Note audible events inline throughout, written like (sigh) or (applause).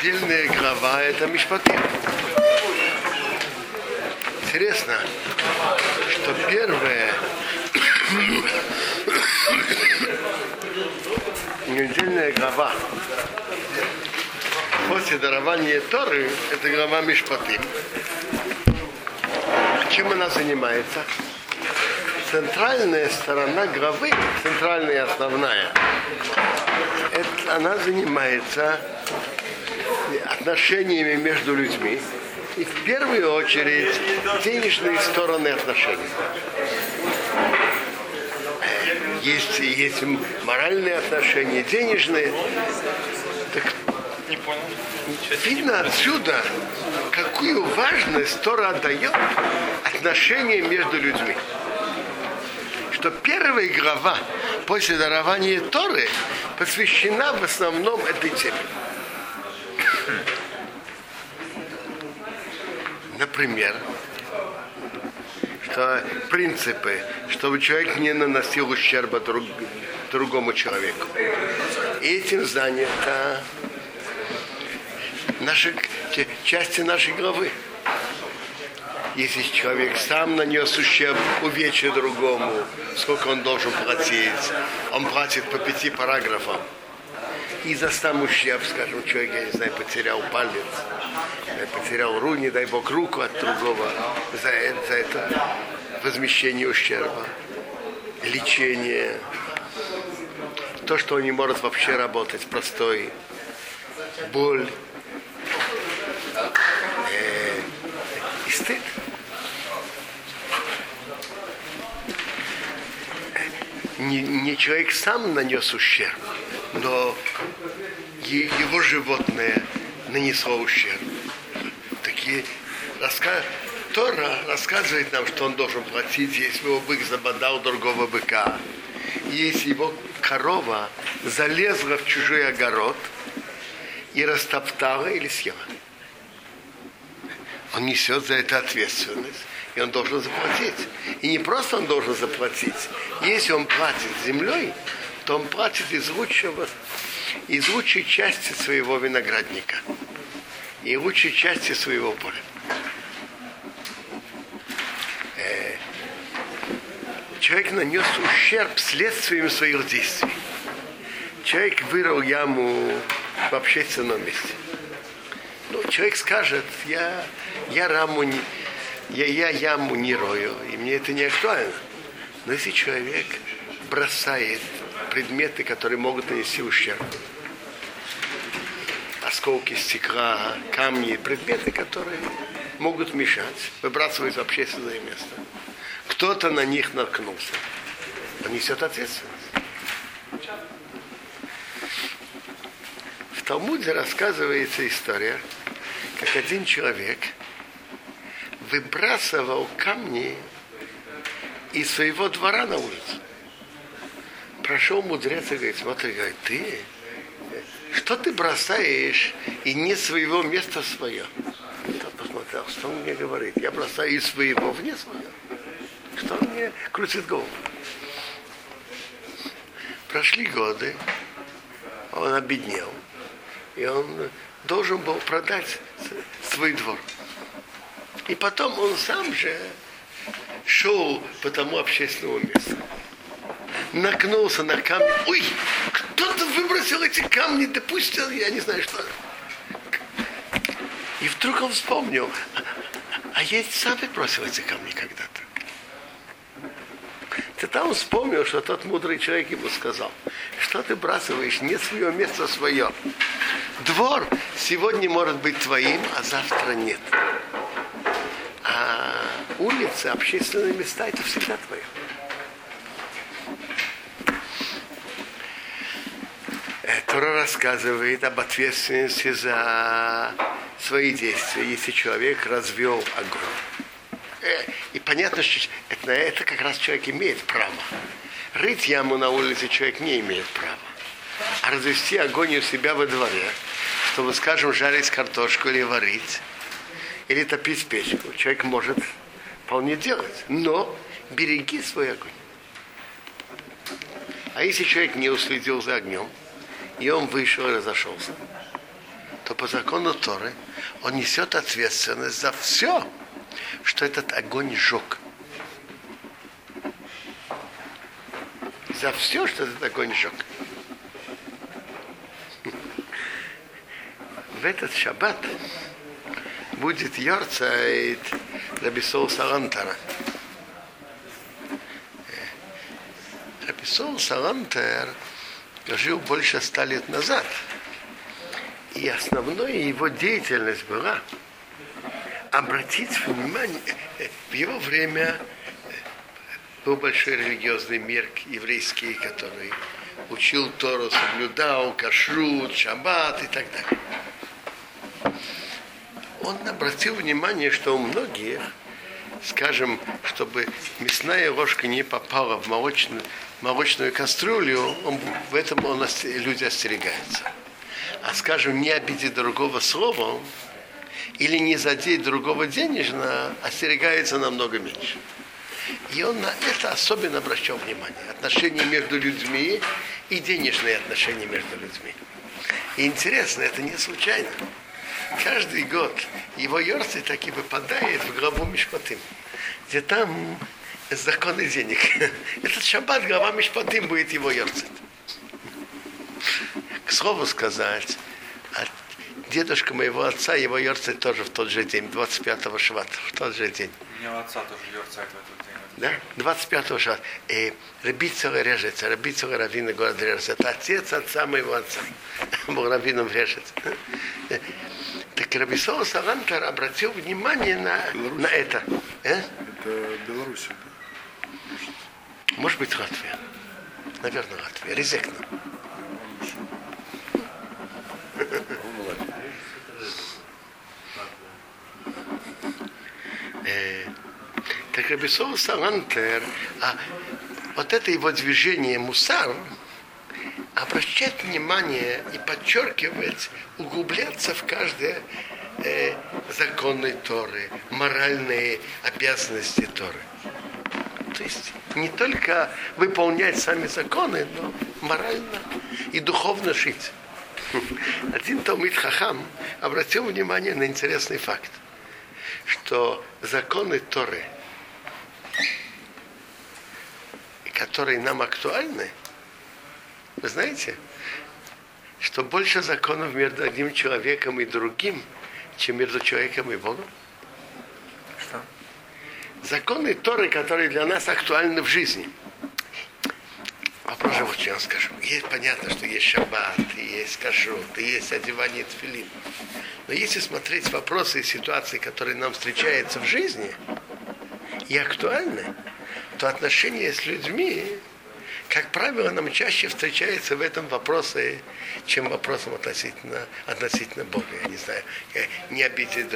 Недельная глава это Мишпатим. Интересно, что первое (coughs) недельная глава после дарования Торы это глава Мишпатим. Чем она занимается? Центральная сторона главы, центральная основная, это, она занимается отношениями между людьми и в первую очередь денежные стороны отношений. Есть, есть моральные отношения, денежные. Так не понял. Видно отсюда, какую важность Тора отдает отношениям между людьми. Что первая глава после дарования Торы посвящена в основном этой теме. Например, что принципы, чтобы человек не наносил ущерба друг, другому человеку. И этим занята наши, части нашей главы. Если человек сам нанес ущерб увечья другому, сколько он должен платить, он платит по пяти параграфам. И за сам ущерб, скажем, человек, я не знаю, потерял палец, потерял руку, не дай бог, руку от другого, за, за это возмещение ущерба, лечение, то, что он не может вообще работать, простой, боль, э, и стыд. Не, не человек сам нанес ущерб, но его животное нанесло ущерб. Такие раска... Тора рассказывает нам, что он должен платить, если его бык забодал другого быка. Если его корова залезла в чужой огород и растоптала или съела. Он несет за это ответственность, и он должен заплатить. И не просто он должен заплатить. Если он платит землей, то он платит из лучшего, из лучшей части своего виноградника и лучшей части своего поля. Э, человек нанес ущерб следствием своих действий. Человек вырыл яму в общественном месте. Ну, человек скажет, я, я раму не, я, я яму не рою, и мне это не актуально. Но если человек бросает предметы, которые могут нанести ущерб. Осколки стекла, камни, предметы, которые могут мешать, выбрасывать в общественное место. Кто-то на них наткнулся. Он несет ответственность. В Талмуде рассказывается история, как один человек выбрасывал камни из своего двора на улицу прошел мудрец и говорит, смотри, говорит, ты, что ты бросаешь и не своего места свое? Тот посмотрел, что он мне говорит, я бросаю из своего в не свое. Что он мне крутит голову? Прошли годы, он обеднел, и он должен был продать свой двор. И потом он сам же шел по тому общественному месту накнулся на камни. Ой, кто-то выбросил эти камни, да пусть я не знаю что. И вдруг он вспомнил, а я сам бросил эти камни когда-то. Тогда он вспомнил, что тот мудрый человек ему сказал, что ты бросаешь не свое место свое. Двор сегодня может быть твоим, а завтра нет. А улицы, общественные места, это всегда твое. Тора рассказывает об ответственности за свои действия, если человек развел огонь. Э, и понятно, что это, это как раз человек имеет право. Рыть яму на улице человек не имеет права. А развести огонь у себя во дворе, чтобы, скажем, жарить картошку или варить, или топить печку, человек может вполне делать. Но береги свой огонь. А если человек не уследил за огнем, и он вышел и разошелся, то по закону Торы он несет ответственность за все, что этот огонь сжег. За все, что этот огонь сжег. В этот шаббат будет Йорцайт Рабисол Салантара. Рабисол Салантер жил больше ста лет назад. И основная его деятельность была обратить внимание, в его время был большой религиозный мир еврейский, который учил Тору, соблюдал кашрут, шаббат и так далее. Он обратил внимание, что у многих, скажем, чтобы мясная ложка не попала в молочную, молочную кастрюлю, он, в этом он, люди остерегаются. А скажем, не обидеть другого словом или не задеть другого денежно, остерегается намного меньше. И он на это особенно обращал внимание. Отношения между людьми и денежные отношения между людьми. И интересно, это не случайно. Каждый год его Йорцей так и выпадает в главу Мишпатым, где там законы денег. (laughs) Этот шаббат глава Мишпатым будет его Йорцет. К слову сказать, дедушка моего отца, его Йорцет тоже в тот же день, 25-го шаббата, в тот же день. У меня отца тоже Йорцет в этот день. Да? 25-го шаббата. И Рабицела режется, Рабицела раввина город режется. Это отец отца моего отца. (laughs) Был раввином режется. Так Рабисол Салантер обратил внимание на, на это. Э? Это Беларусь. Может быть, Латвия. Наверное, Латвия. Резекна. Э, так Рабисол Салантер, а вот это его движение мусар, обращать внимание и подчеркивать, углубляться в каждое э, законы Торы, моральные обязанности Торы. То есть не только выполнять сами законы, но морально и духовно жить. Один Талмит Хахам обратил внимание на интересный факт, что законы Торы, которые нам актуальны, вы знаете, что больше законов между одним человеком и другим, чем между человеком и Богом? Что? Законы Торы, которые для нас актуальны в жизни. Вопрос же вот я скажу. Есть понятно, что есть шаббат, есть кашрут, есть одевание тфилин. Но если смотреть вопросы и ситуации, которые нам встречаются в жизни, и актуальны, то отношения с людьми как правило, нам чаще встречается в этом вопросе, чем вопросом относительно, относительно Бога. Я не знаю, не обидеть,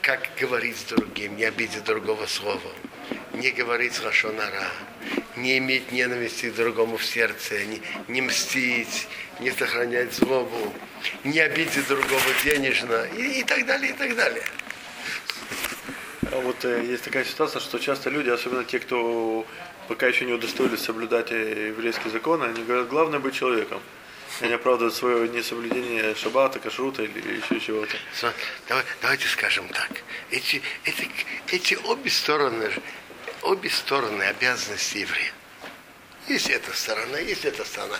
как говорить с другим, не обидеть другого слова, не говорить с лошонара, не иметь ненависти к другому в сердце, не, не мстить, не сохранять злобу, не обидеть другого денежно и, и так далее, и так далее. А вот э, есть такая ситуация, что часто люди, особенно те, кто пока еще не удостоились соблюдать еврейские законы, они говорят, главное быть человеком. Они оправдывают свое несоблюдение шаббата, кашрута или еще чего-то. Давай, давайте скажем так. Эти, эти, эти обе стороны, обе стороны обязанности еврея. Есть эта сторона, есть эта сторона.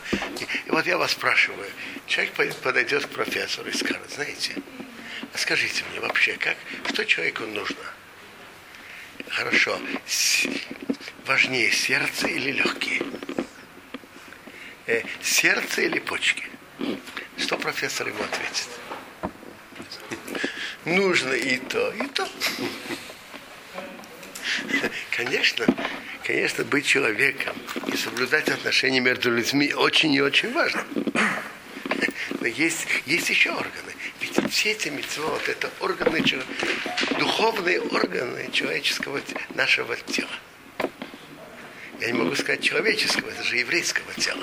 И вот я вас спрашиваю, человек подойдет к профессору и скажет, знаете, а скажите мне вообще, как, что человеку нужно? Хорошо, важнее сердце или легкие? Э, сердце или почки? Что профессор ему ответит? Нужно и то, и то. Конечно, конечно, быть человеком и соблюдать отношения между людьми очень и очень важно. Но есть, есть еще органы. Все эти митцвот, это органы, духовные органы человеческого нашего тела я не могу сказать человеческого, это же еврейского тела.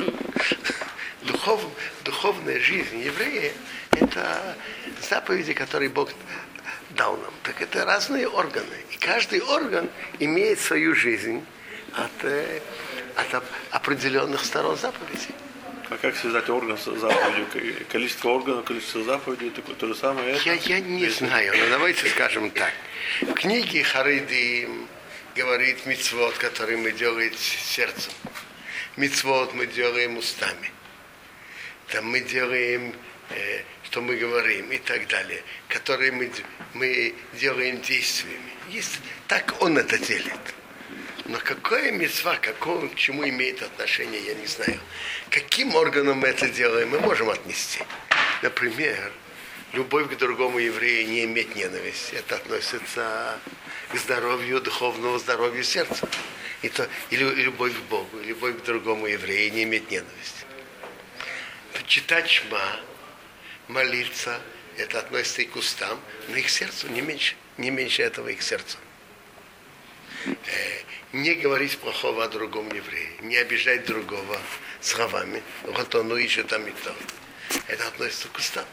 (laughs) Духов, духовная жизнь еврея – это заповеди, которые Бог дал нам. Так это разные органы. И каждый орган имеет свою жизнь от, э, от определенных сторон заповедей. А как связать орган с заповедью? Количество органов, количество заповедей, такое то же самое это? Я, я не знаю, но давайте скажем так. В книге Хариды говорит мицвод, который мы делаем сердцем. Мицвод мы делаем устами. Там мы делаем, э, что мы говорим и так далее, которые мы, мы делаем действиями. Есть, так он это делит. Но какое мецва, какое, к чему имеет отношение, я не знаю. Каким органом мы это делаем, мы можем отнести. Например, любовь к другому еврею не иметь ненависти. Это относится к здоровью, духовному здоровью сердца. И, то, и лю- и любовь к Богу, и любовь к другому еврею не иметь ненависти. Читать шма, молиться, это относится и к устам, но и к сердцу не меньше, не меньше этого и к сердцу. Не говорить плохого о другом еврее, не обижать другого словами, вот он ищет там и то. Это относится к устам.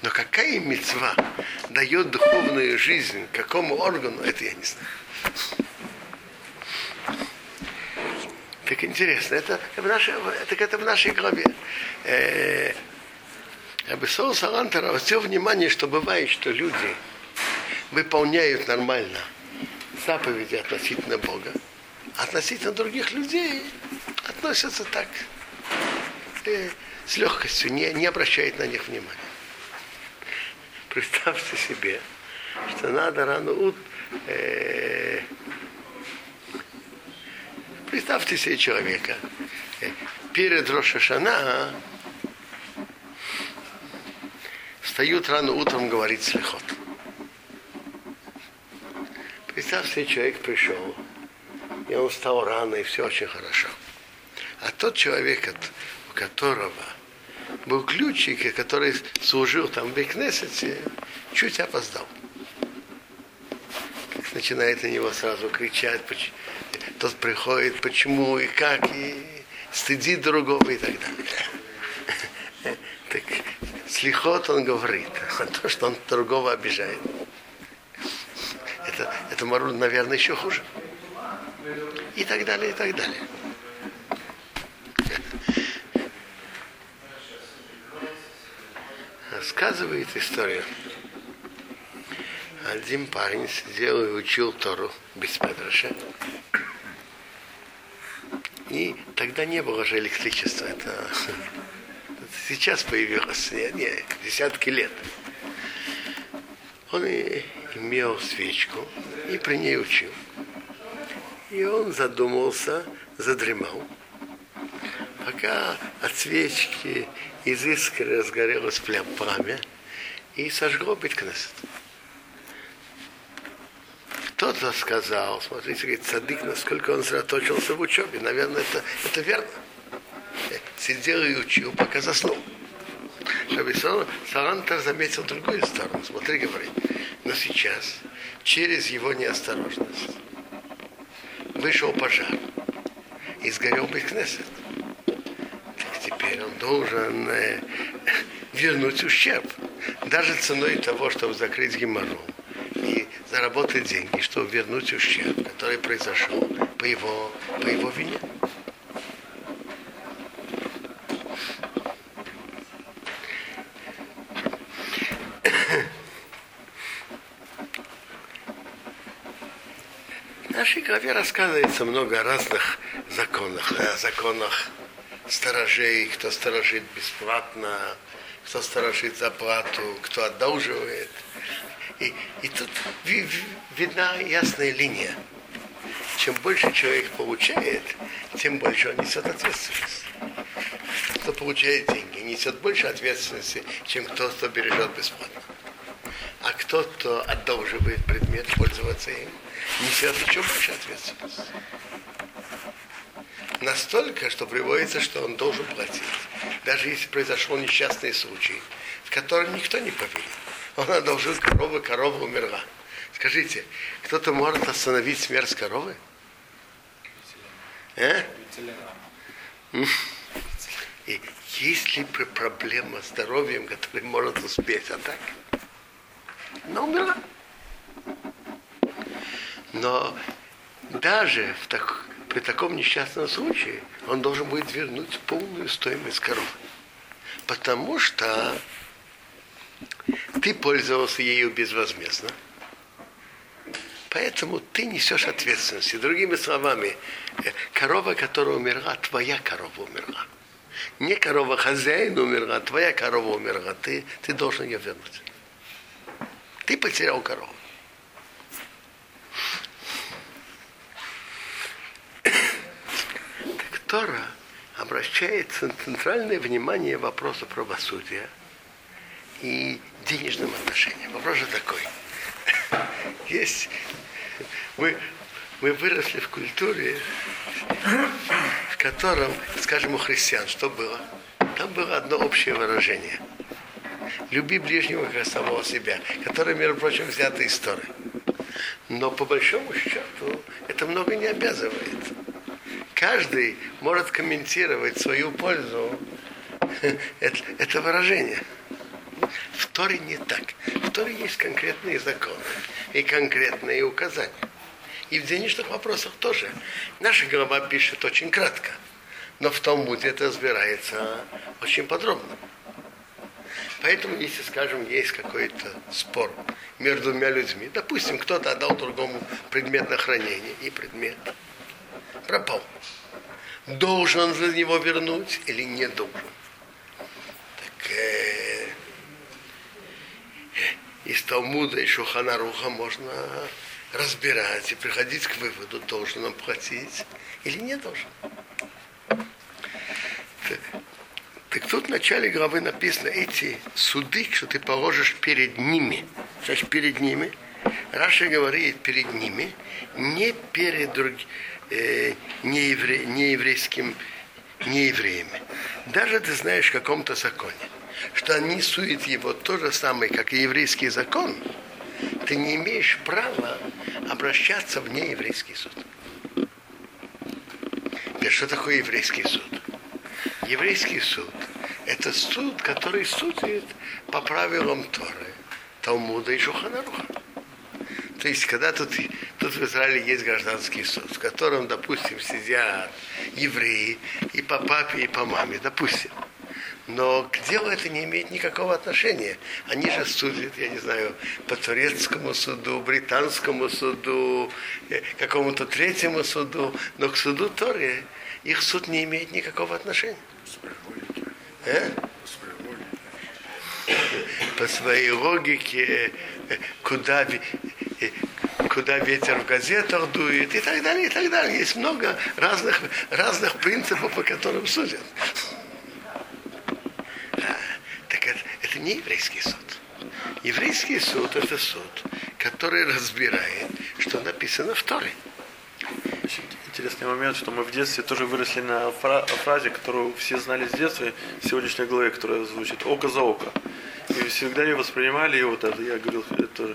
Но какая мецва дает духовную жизнь какому органу, это я не знаю. Так интересно, это, в нашей, так это в нашей голове. Э, Абисол Салантера все внимание, что бывает, что люди выполняют нормально заповеди относительно Бога, а относительно других людей относятся так, э, с легкостью, не, не обращают на них внимания. Представьте себе, что надо рано утром, э, представьте себе человека, э, перед Рошашана встают рано утром говорить слихот. Представьте себе, человек пришел, и он встал рано, и все очень хорошо. А тот человек, от- у которого был ключик, который служил там в Бекнесете, чуть опоздал. Как начинает на него сразу кричать, поч- тот приходит, почему и как, и стыдит другого и так далее. (laughs) Так слихот он говорит, (laughs) то, что он другого обижает. Это, это Марун, наверное, еще хуже. И так далее, и так далее. Рассказывает историю. Один парень сидел и учил Тору без Петраша. И тогда не было же электричества. Это, (laughs) сейчас появилось, не, не, десятки лет. Он имел свечку и при ней учил. И он задумался, задремал. Пока от свечки из искры разгорелось пламя и сожгло Биткнесет. Кто-то сказал, смотрите, говорит, садик, насколько он сосредоточился в учебе. Наверное, это, это верно. Сидел и учил, пока заснул. Шабисон Салантер заметил другую сторону. Смотри, говорит, но сейчас, через его неосторожность, вышел пожар и сгорел Бекнесет. Так теперь он должен э, вернуть ущерб. Даже ценой того, чтобы закрыть геморрой и заработать деньги, чтобы вернуть ущерб, который произошел по его, по его вине. Главе рассказывается много разных законах. О законах сторожей, кто сторожит бесплатно, кто сторожит за плату, кто одолживает. И, и тут ви- ви- видна ясная линия. Чем больше человек получает, тем больше он несет ответственность. Кто получает деньги, несет больше ответственности, чем тот, кто бережет бесплатно. А кто, одолживает предмет, пользоваться им, несет еще больше ответственности. Настолько, что приводится, что он должен платить. Даже если произошел несчастный случай, в котором никто не поверит. Он одолжил корову, корова умерла. Скажите, кто-то может остановить смерть коровы? А? И есть ли пр- проблема с здоровьем, которая может успеть, а так? Она умерла. Но даже в так, при таком несчастном случае он должен будет вернуть полную стоимость коровы. Потому что ты пользовался ею безвозмездно. Поэтому ты несешь ответственность. И другими словами, э, корова, которая умерла, твоя корова умерла. Не корова хозяина умерла, а твоя корова умерла. Ты, ты должен ее вернуть. Ты потерял корову. Так Тора обращает центральное внимание вопросу правосудия и денежным отношениям. Вопрос же такой. Есть мы, мы выросли в культуре, в котором, скажем, у христиан, что было? Там было одно общее выражение. Люби ближнего как самого себя, которое, между прочим, взято из Торы. Но по большому счету это много не обязывает. Каждый может комментировать свою пользу (laughs) это, это выражение. В Торе не так. В Торе есть конкретные законы и конкретные указания. И в денежных вопросах тоже. Наша голова пишет очень кратко. Но в Талмуде это разбирается очень подробно. Поэтому, если, скажем, есть какой-то спор между двумя людьми, допустим, кто-то отдал другому предмет на хранение, и предмет пропал. Должен он за него вернуть или не должен? Так э, из Талмуда и Шуханаруха можно разбирать и приходить к выводу, должен он платить или не должен. Так, тут в начале главы написано эти суды, что ты положишь перед ними. Значит, перед ними. Раша говорит перед ними, не перед друг, э, неевре, нееврейским неевреями. Даже ты знаешь в каком-то законе, что они суют его то же самое, как и еврейский закон, ты не имеешь права обращаться в нееврейский суд. Теперь, что такое еврейский суд? Еврейский суд – это суд, который судит по правилам Торы, Талмуда и Шуханаруха. То есть, когда тут, тут в Израиле есть гражданский суд, в котором, допустим, сидят евреи и по папе, и по маме, допустим – но к делу это не имеет никакого отношения. Они же судят, я не знаю, по турецкому суду, британскому суду, э, какому-то третьему суду, но к суду Торе их суд не имеет никакого отношения. Э? По своей логике, э, куда, э, куда ветер в газетах дует и так далее, и так далее. Есть много разных, разных принципов, по которым судят. это не еврейский суд. Еврейский суд это суд, который разбирает, что написано в Торе. Интересный момент, что мы в детстве тоже выросли на фразе, которую все знали с детства, в сегодняшней главе, которая звучит «око за око». И всегда ее воспринимали, и вот это, я говорил, это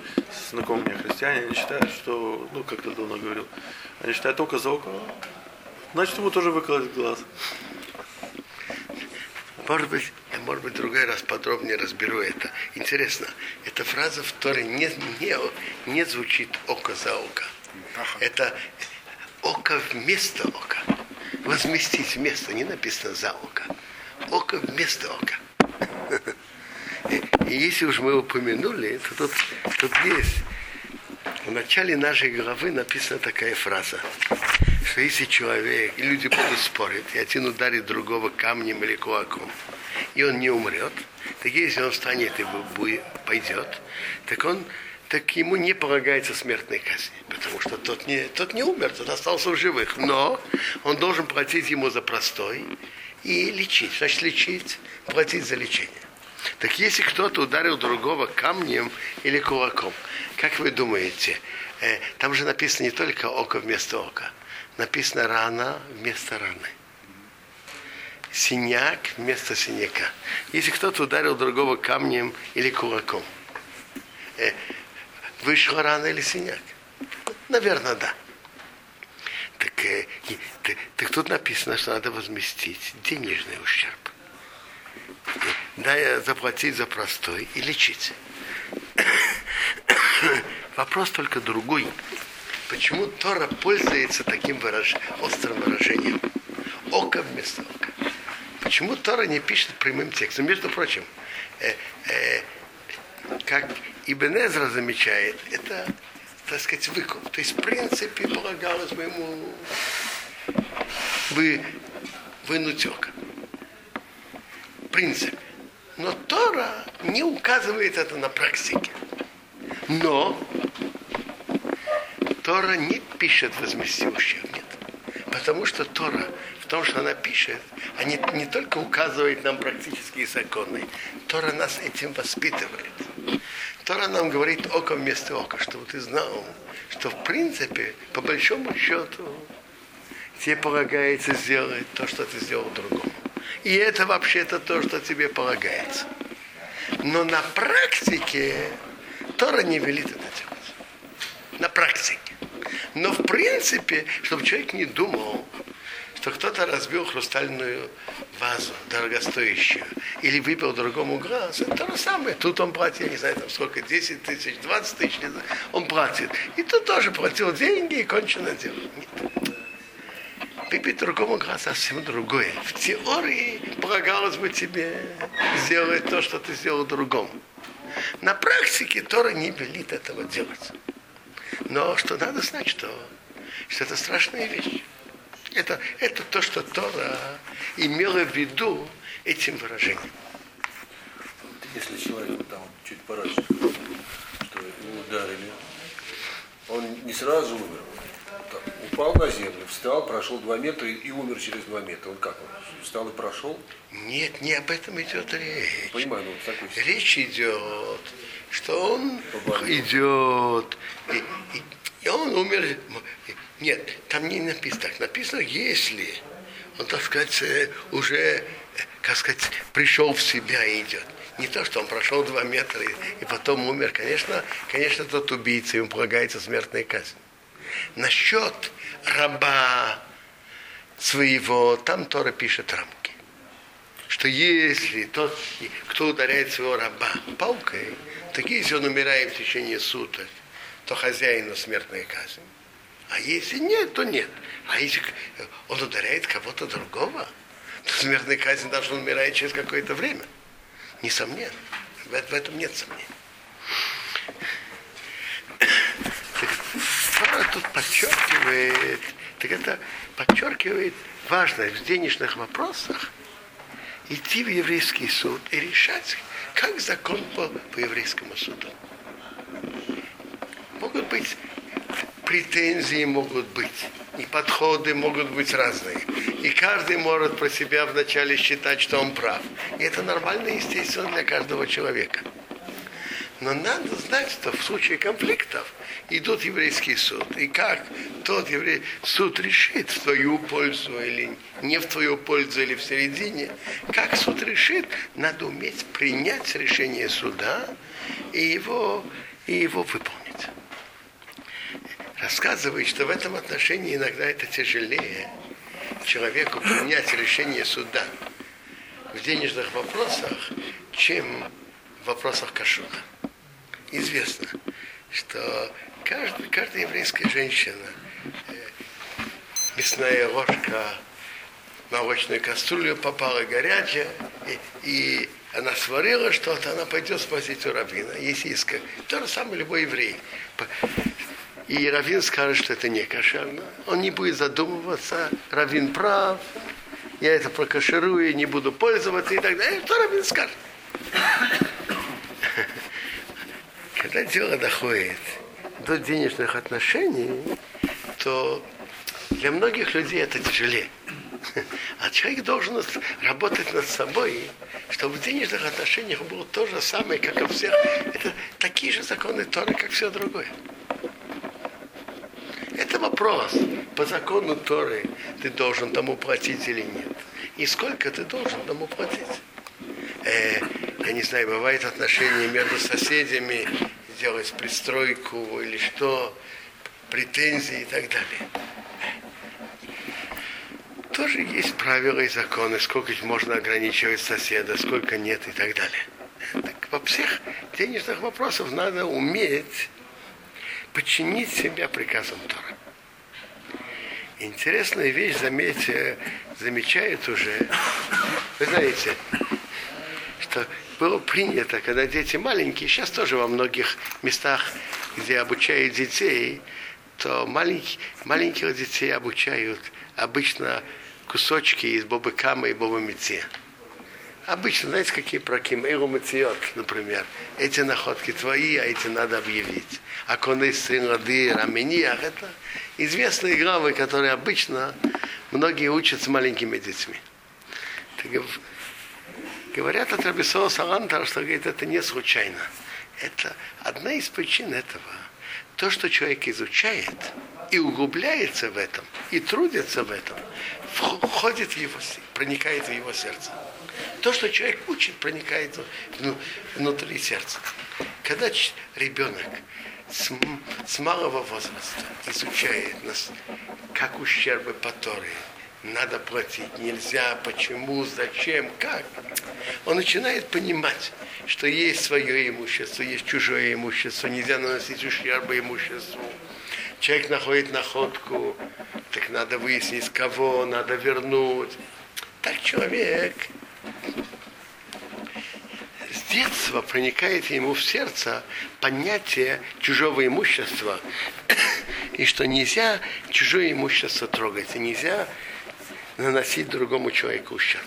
знакомые мне христиане, они считают, что, ну, как-то давно говорил, они считают око за око, значит, ему тоже выколоть глаз. Может быть, я, может быть, другой раз подробнее разберу это. Интересно, эта фраза в Торе не, не, не звучит око за око. Это око вместо ока. Возместить вместо, не написано за око. Око вместо ока. (laughs) И если уж мы упомянули, то тут, тут есть в начале нашей главы написана такая фраза, что если человек, и люди будут спорить, и один ударит другого камнем или кулаком, и он не умрет, так если он встанет и пойдет, так он так ему не полагается смертной казни, потому что тот не, тот не умер, тот остался в живых, но он должен платить ему за простой и лечить. Значит, лечить, платить за лечение. Так если кто-то ударил другого камнем или кулаком, как вы думаете, э, там же написано не только око вместо ока, написано рана вместо раны. Синяк вместо синяка. Если кто-то ударил другого камнем или кулаком, э, вышла рана или синяк? Наверное, да. Так, э, так, так тут написано, что надо возместить денежный ущерб. Да, заплатить за простой и лечить. (coughs) Вопрос только другой. почему Тора пользуется таким выраж... острым выражением? Око вместо ока. Почему Тора не пишет прямым текстом? Между прочим, э, э, как Ибн Эзра замечает, это, так сказать, выкуп. То есть, в принципе, полагалось бы ему вы, вынуть око. В принципе. Но Тора не указывает это на практике. Но Тора не пишет возмести ущерб, нет. Потому что Тора в том, что она пишет, они не только указывает нам практические законы, Тора нас этим воспитывает. Тора нам говорит око вместо ока, чтобы ты знал, что в принципе, по большому счету, тебе полагается сделать то, что ты сделал другому. И это вообще-то то, что тебе полагается. Но на практике Тора не велит это делать. На практике. Но в принципе, чтобы человек не думал, что кто-то разбил хрустальную вазу дорогостоящую или выпил другому газ, это то же самое. Тут он платит, не знаю, там сколько, 10 тысяч, 20 тысяч, он платит. И тут тоже платил деньги и кончено дело. Нет. Выпить другому газ совсем другое. В теории полагалось бы тебе сделать то, что ты сделал другому. На практике Тора не велит этого делать. Но что надо знать, что, что это страшная вещь. Это, это то, что Тора имела в виду этим выражением. Если человек там чуть пораньше, что его ударили, он не сразу умер, упал на землю, встал, прошел два метра и, и умер через два метра. Он как? Он встал и прошел? Нет, не об этом идет речь. Понимаю, ну, вот такой... Речь идет, что он идет, и, и, и он умер. Нет, там не написано так. Написано, если он, так сказать, уже, как сказать, пришел в себя и идет. Не то, что он прошел два метра и, и потом умер. Конечно, конечно, тот убийца, ему полагается смертная казнь. Насчет раба своего, там Тора пишет рамки. Что если тот, кто ударяет своего раба палкой, так если он умирает в течение суток, то хозяину смертная казнь. А если нет, то нет. А если он ударяет кого-то другого, то смертная казнь даже он умирает через какое-то время. Несомненно. В, в этом нет сомнений. Тут подчеркивает, так это подчеркивает важность в денежных вопросах идти в еврейский суд и решать, как закон по, по еврейскому суду. Могут быть претензии могут быть, и подходы могут быть разные. И каждый может про себя вначале считать, что он прав. И это нормально естественно для каждого человека. Но надо знать, что в случае конфликтов идут еврейский суд. И как тот еврей суд решит в твою пользу или не в твою пользу или в середине, как суд решит, надо уметь принять решение суда и его, и его выполнить рассказывает, что в этом отношении иногда это тяжелее человеку принять решение суда в денежных вопросах, чем в вопросах кашуна. Известно, что каждый, каждая еврейская женщина э, мясная ложка молочную кастрюлю попала горячая, и, и она сварила что-то, она пойдет спросить у раввина. Есть иск. То же самое любой еврей и Равин скажет, что это не кошерно, он не будет задумываться, Равин прав, я это прокаширую, не буду пользоваться и так далее. Что Равин скажет? Когда дело доходит до денежных отношений, то для многих людей это тяжелее. (laughs) А человек должен работать над собой, чтобы в денежных отношениях было то же самое, как у всех. Это такие же законы Торы, как все другое. Это вопрос. По закону Торы ты должен тому платить или нет. И сколько ты должен тому платить. Э, я не знаю, бывает отношения между соседями, делать пристройку или что, претензии и так далее. Тоже есть правила и законы, сколько можно ограничивать соседа, сколько нет и так далее. Так во всех денежных вопросах надо уметь подчинить себя приказам Тора. Интересная вещь, заметьте, замечает уже, вы знаете, что было принято, когда дети маленькие, сейчас тоже во многих местах, где обучают детей, то маленьких, маленьких детей обучают обычно кусочки из Бобы Кама и Бобы Мити. Обычно, знаете, какие проким? Эру Мациот, например. Эти находки твои, а эти надо объявить. А коны Сринадыр, Амениях, это известные главы, которые обычно многие учат с маленькими детьми. Говорят от Рабисова Салантара, что говорит, это не случайно. Это одна из причин этого. То, что человек изучает и углубляется в этом, и трудится в этом, входит в его, проникает в его сердце. То, что человек учит, проникает внутри сердца. Когда ребенок с, с малого возраста изучает нас, как ущербы по Торе, надо платить, нельзя, почему, зачем, как, он начинает понимать, что есть свое имущество, есть чужое имущество, нельзя наносить ущербы имуществу. Человек находит находку, так надо выяснить, кого надо вернуть. Так человек с детства проникает ему в сердце понятие чужого имущества, (coughs) и что нельзя чужое имущество трогать, и нельзя наносить другому человеку ущерб.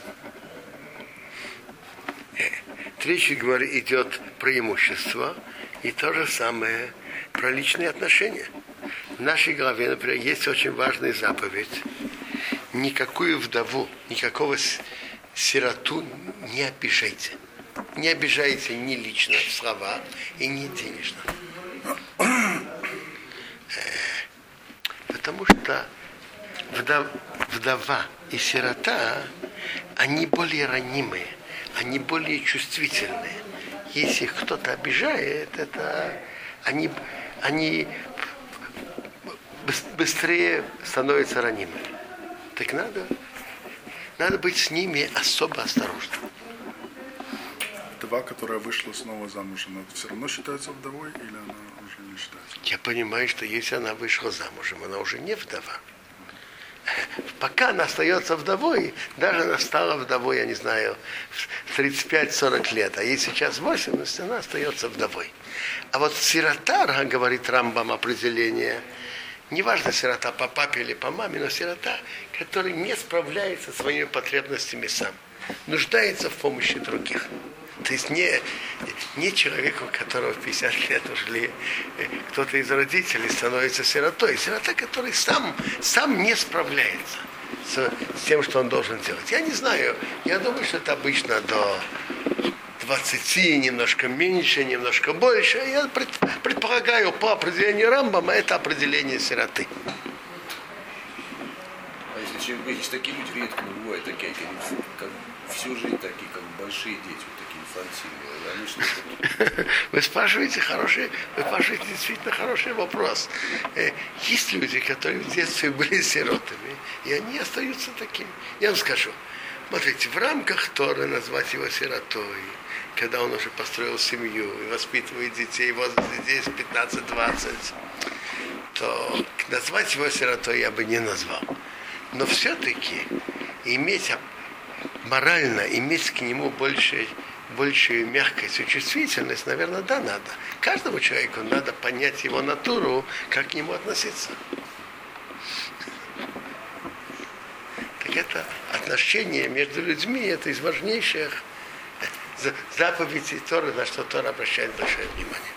Речь говорит, идет про имущество, и то же самое про личные отношения. В нашей главе, например, есть очень важная заповедь. Никакую вдову, никакого сироту не обижайте. Не обижайте ни лично в слова и ни денежно. Э, потому что вдова и сирота, они более ранимые, они более чувствительные. Если их кто-то обижает, это они, они быстрее становятся ранимыми. Так надо надо быть с ними особо осторожным. Вдова, которая вышла снова замуж, она все равно считается вдовой или она уже не считается? Я понимаю, что если она вышла замужем, она уже не вдова. Пока она остается вдовой, даже она стала вдовой, я не знаю, в 35-40 лет, а ей сейчас 80, она остается вдовой. А вот сирота, говорит Рамбам определение, неважно, сирота по папе или по маме, но сирота, который не справляется со своими потребностями сам, нуждается в помощи других. То есть не, не человеку, которого 50 лет ушли, э, кто-то из родителей становится сиротой. Сирота, который сам, сам не справляется с, с тем, что он должен делать. Я не знаю, я думаю, что это обычно до 20, немножко меньше, немножко больше. Я предполагаю, по определению Рамбама, это определение сироты. С такими людьми редко бывает такие, как всю жизнь такие, как большие дети, вот такие инфантильные. (laughs) Вы спрашиваете хороший, вы спрашиваете действительно хороший вопрос. Э, есть люди, которые в детстве были сиротами, и они остаются такими. Я вам скажу, смотрите, в рамках Торы назвать его сиротой, когда он уже построил семью и воспитывает детей, детей с 15-20, то назвать его сиротой я бы не назвал. Но все-таки иметь морально, иметь к нему больше, большую мягкость и чувствительность, наверное, да, надо. Каждому человеку надо понять его натуру, как к нему относиться. Так это отношение между людьми, это из важнейших заповедей Торы, на что Тора обращает большое внимание.